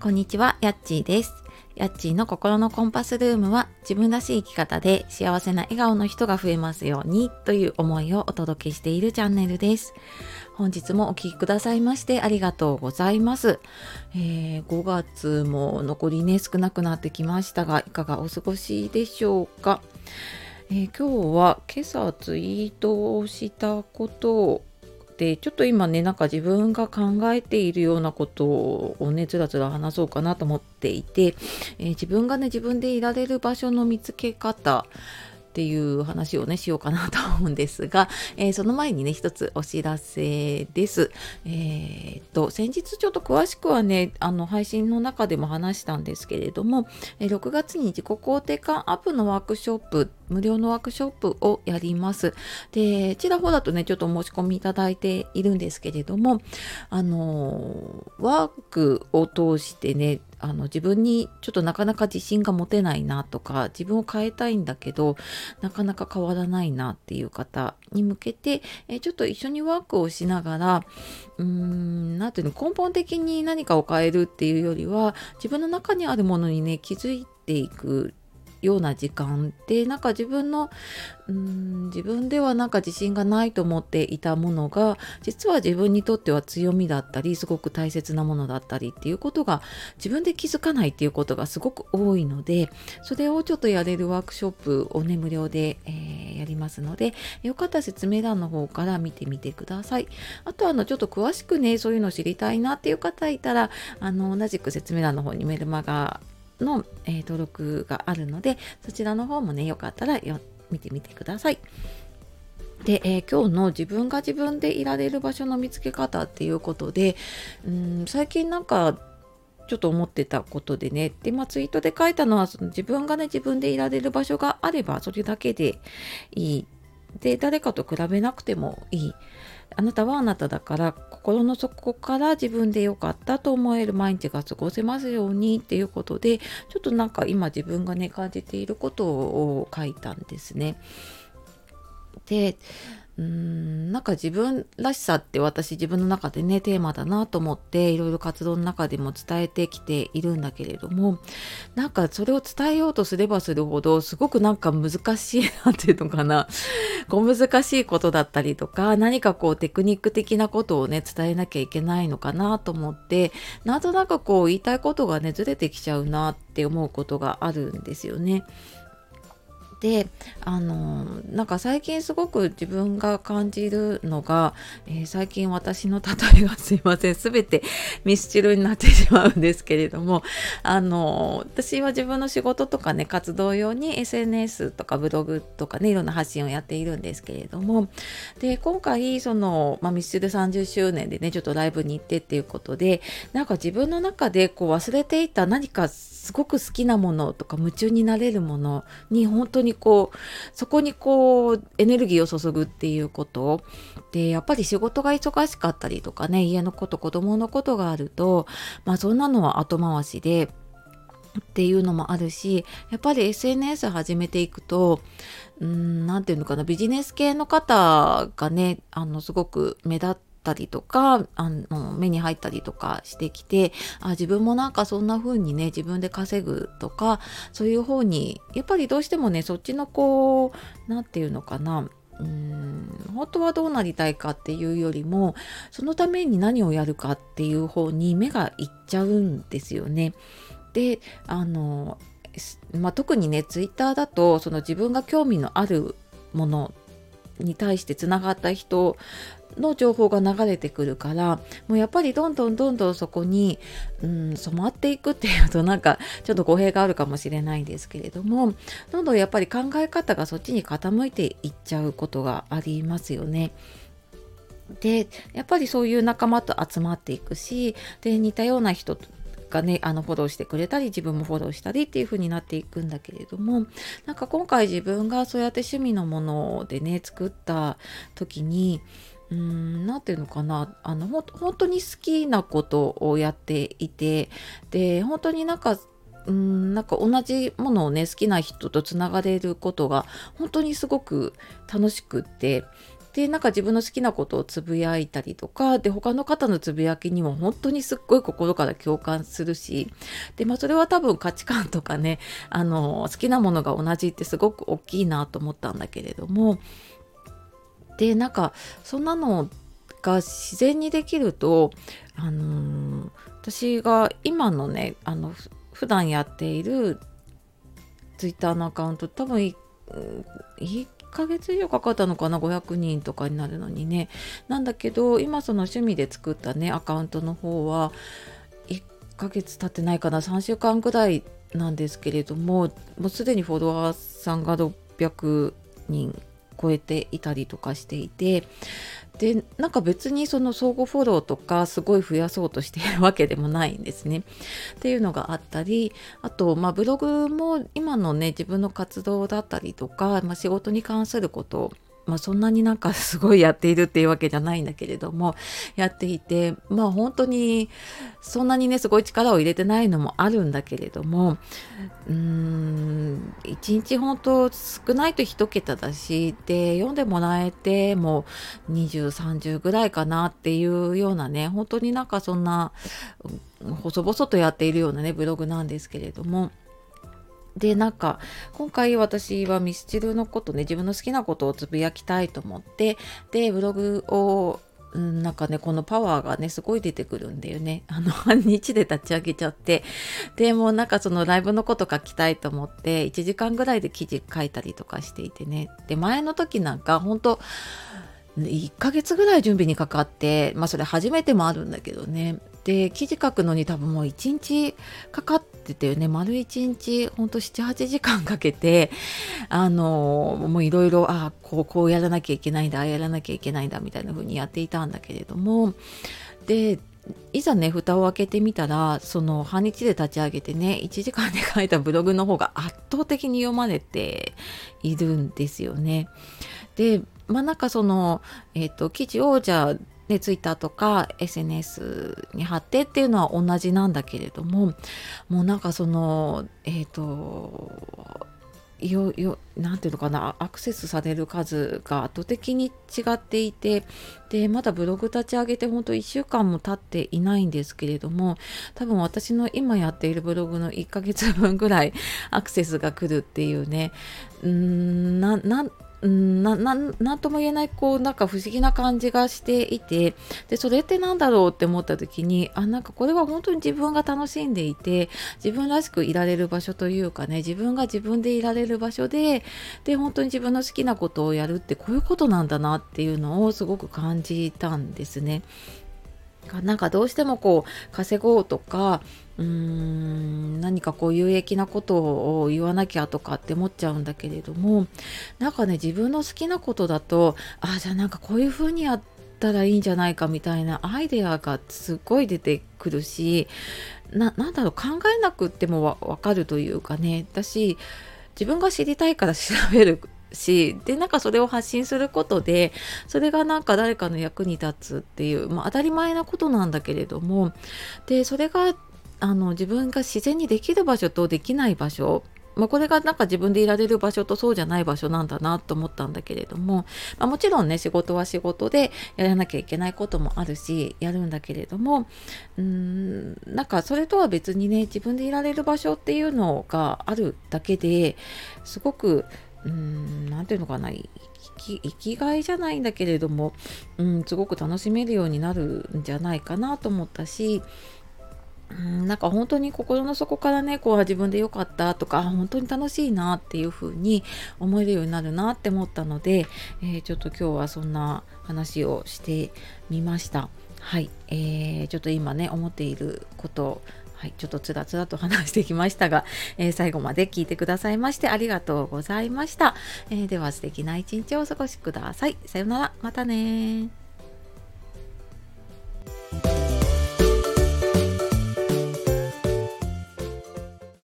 こんにちは、やっちーです。やっちーの心のコンパスルームは自分らしい生き方で幸せな笑顔の人が増えますようにという思いをお届けしているチャンネルです。本日もお聴きくださいましてありがとうございます。えー、5月も残りね少なくなってきましたがいかがお過ごしでしょうか？えー、今日は今朝ツイートをしたことをでちょっと今ねなんか自分が考えているようなことをねつらつら話そうかなと思っていて、えー、自分がね自分でいられる場所の見つけ方っていう話をねしようかなと思うんですが、えー、その前にね一つお知らせです。えー、っと先日ちょっと詳しくはねあの配信の中でも話したんですけれども、え6月に自己肯定感アップのワークショップ無料のワークショップをやります。で、ちらほらとね、ちょっと申し込みいただいているんですけれども、あの、ワークを通してね、あの自分にちょっとなかなか自信が持てないなとか自分を変えたいんだけどなかなか変わらないなっていう方に向けてえちょっと一緒にワークをしながらうーん何ていうの根本的に何かを変えるっていうよりは自分の中にあるものにね気づいていくような時間でなんか自分のうん自分ではなんか自信がないと思っていたものが実は自分にとっては強みだったりすごく大切なものだったりっていうことが自分で気づかないっていうことがすごく多いのでそれをちょっとやれるワークショップをね無料で、えー、やりますのでよかったら説明欄の方から見てみてください。あとあのちょっと詳しくねそういうの知りたいなっていう方いたらあの同じく説明欄の方にメルマガの、えー、登録があるのでそちらの方もねよかったらよ見てみてください。で、えー、今日の自分が自分でいられる場所の見つけ方っていうことでうん最近なんかちょっと思ってたことでねで、まあ、ツイートで書いたのはその自分がね自分でいられる場所があればそれだけでいいで誰かと比べなくてもいいあなたはあなただから心の底から自分で良かったと思える毎日が過ごせますようにっていうことでちょっとなんか今自分がね感じていることを書いたんですね。でうーんなんか自分らしさって私自分の中でねテーマだなと思っていろいろ活動の中でも伝えてきているんだけれどもなんかそれを伝えようとすればするほどすごくなんか難しいなっていうのかな小難しいことだったりとか何かこうテクニック的なことをね伝えなきゃいけないのかなと思ってなんとなくこう言いたいことがねずれてきちゃうなって思うことがあるんですよね。であのなんか最近すごく自分が感じるのが、えー、最近私の例えがすいません。全てミスチルになってしまうんですけれどもあの私は自分の仕事とかね活動用に SNS とかブログとかねいろんな発信をやっているんですけれどもで今回その、まあ、ミスチル30周年でねちょっとライブに行ってっていうことでなんか自分の中でこう忘れていた何かすごく好きなものとか夢中になれるものに本当ににこうそこにこうエネルギーを注ぐっていうこと。でやっぱり仕事が忙しかったりとかね家のこと子供のことがあるとまあそんなのは後回しでっていうのもあるしやっぱり SNS 始めていくと何て言うのかなビジネス系の方がねあのすごく目立ってったりとかあの目に入ったりとかしてきてあ自分もなんかそんな風にね自分で稼ぐとかそういう方にやっぱりどうしてもねそっちのこう何て言うのかなうん本当はどうなりたいかっていうよりもそのために何をやるかっていう方に目がいっちゃうんですよね。であの、まあ、特にねツイッターだとその自分が興味のあるものに対してつながった人の情報が流れてくるからもうやっぱりどんどんどんどんそこに、うん、染まっていくっていうとなんかちょっと語弊があるかもしれないんですけれどもどんどんやっぱり考え方がそっちに傾いていっちゃうことがありますよね。でやっぱりそういう仲間と集まっていくしで似たような人がねあのフォローしてくれたり自分もフォローしたりっていう風になっていくんだけれどもなんか今回自分がそうやって趣味のものでね作った時にうーん何て言うのかな。あの本当に好きなことをやっていてで本当になんかうんなんか同じものをね好きな人とつながれることが本当にすごく楽しくってでなんか自分の好きなことをつぶやいたりとかで他の方のつぶやきにも本当にすっごい心から共感するしで、まあ、それは多分価値観とかねあの好きなものが同じってすごく大きいなと思ったんだけれどもでなんかそんなのが自然にできると、あのー、私が今のねあの普段やっているツイッターのアカウント多分1ヶ月以上かかったのかな500人とかになるのにね。なんだけど今その趣味で作ったねアカウントの方は1ヶ月経ってないかな3週間ぐらいなんですけれどももうすでにフォロワーさんが600人超えていたりとかしていてでなんか別にその相互フォローとかすごい増やそうとしているわけでもないんですね。っていうのがあったりあと、まあ、ブログも今のね自分の活動だったりとか、まあ、仕事に関することまあ、そんなになんかすごいやっているっていうわけじゃないんだけれども やっていてまあ本当にそんなにねすごい力を入れてないのもあるんだけれどもうーん一日本当少ないと1桁だしで読んでもらえても2030ぐらいかなっていうようなね本当になんかそんな細々とやっているようなねブログなんですけれども。でなんか今回私はミスチルのことね自分の好きなことをつぶやきたいと思ってでブログを、なんかねこのパワーがねすごい出てくるんだよね。あの 半日で立ち上げちゃって。でもうなんかそのライブのこと書きたいと思って1時間ぐらいで記事書いたりとかしていてね。で前の時なんか本当1ヶ月ぐらい準備にかかってまあそれ初めてもあるんだけどね。で記事書くのに多分もう1日かかってたよね丸1日ほんと78時間かけてあのもういろいろあこうこうやらなきゃいけないんだああやらなきゃいけないんだみたいな風にやっていたんだけれどもでいざね蓋を開けてみたらその半日で立ち上げてね1時間で書いたブログの方が圧倒的に読まれているんですよね。でまあなんかその、えーと記事をじゃあね、ツイッターとか SNS に貼ってっていうのは同じなんだけれどももうなんかそのえっ、ー、とよよなていうのかなアクセスされる数が圧倒的に違っていてでまだブログ立ち上げて本当1週間も経っていないんですけれども多分私の今やっているブログの1ヶ月分ぐらいアクセスが来るっていうねうんななうんななんとも言えないこうなんか不思議な感じがしていてでそれって何だろうって思った時にあなんかこれは本当に自分が楽しんでいて自分らしくいられる場所というかね自分が自分でいられる場所でで本当に自分の好きなことをやるってこういうことなんだなっていうのをすごく感じたんですね。なんかどうしてもこう稼ごうとかうーん何かこう有益なことを言わなきゃとかって思っちゃうんだけれどもなんかね自分の好きなことだとあじゃあなんかこういうふうにやったらいいんじゃないかみたいなアイデアがすっごい出てくるしななんだろう考えなくってもわかるというかね。私自分が知りたいから調べるしでなんかそれを発信することでそれがなんか誰かの役に立つっていう、まあ、当たり前なことなんだけれどもでそれがあの自分が自然にできる場所とできない場所まあ、これがなんか自分でいられる場所とそうじゃない場所なんだなと思ったんだけれども、まあ、もちろんね仕事は仕事でやらなきゃいけないこともあるしやるんだけれどもうーんなんかそれとは別にね自分でいられる場所っていうのがあるだけですごく何て言うのかな生きがいじゃないんだけれども、うん、すごく楽しめるようになるんじゃないかなと思ったしうんなんか本当に心の底からねこう自分で良かったとか本当に楽しいなっていう風に思えるようになるなって思ったので、えー、ちょっと今日はそんな話をしてみました。はい、えー、ちょっと今ね思っていることはい、ちょっとつらつらと話してきましたが、えー、最後まで聞いてくださいましてありがとうございました。えー、では素敵な一日をお過ごしください。さようなら、またね